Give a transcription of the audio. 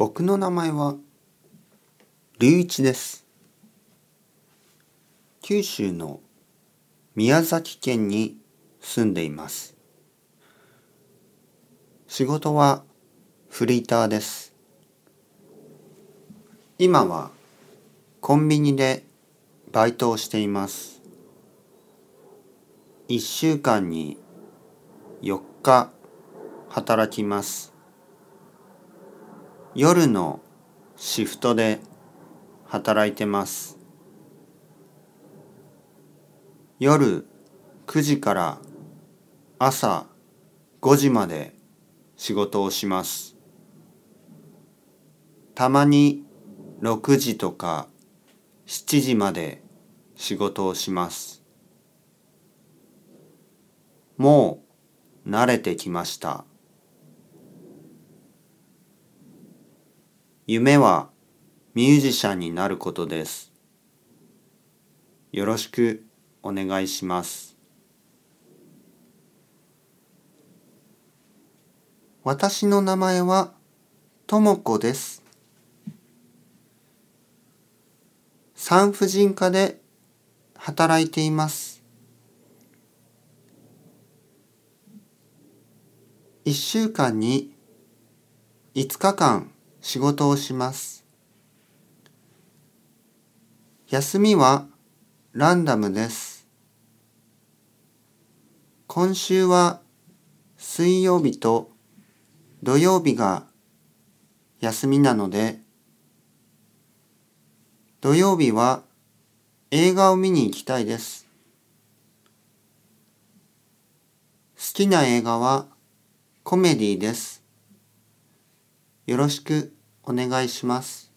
僕の名前は龍一です。九州の宮崎県に住んでいます。仕事はフリーターです。今はコンビニでバイトをしています。一週間に4日働きます。夜のシフトで働いてます。夜9時から朝5時まで仕事をします。たまに6時とか7時まで仕事をします。もう慣れてきました。夢はミュージシャンになることです。よろしくお願いします。私の名前はともこです。産婦人科で働いています。一週間に5日間仕事をします。休みはランダムです。今週は水曜日と土曜日が休みなので土曜日は映画を見に行きたいです。好きな映画はコメディです。よろしくお願いします。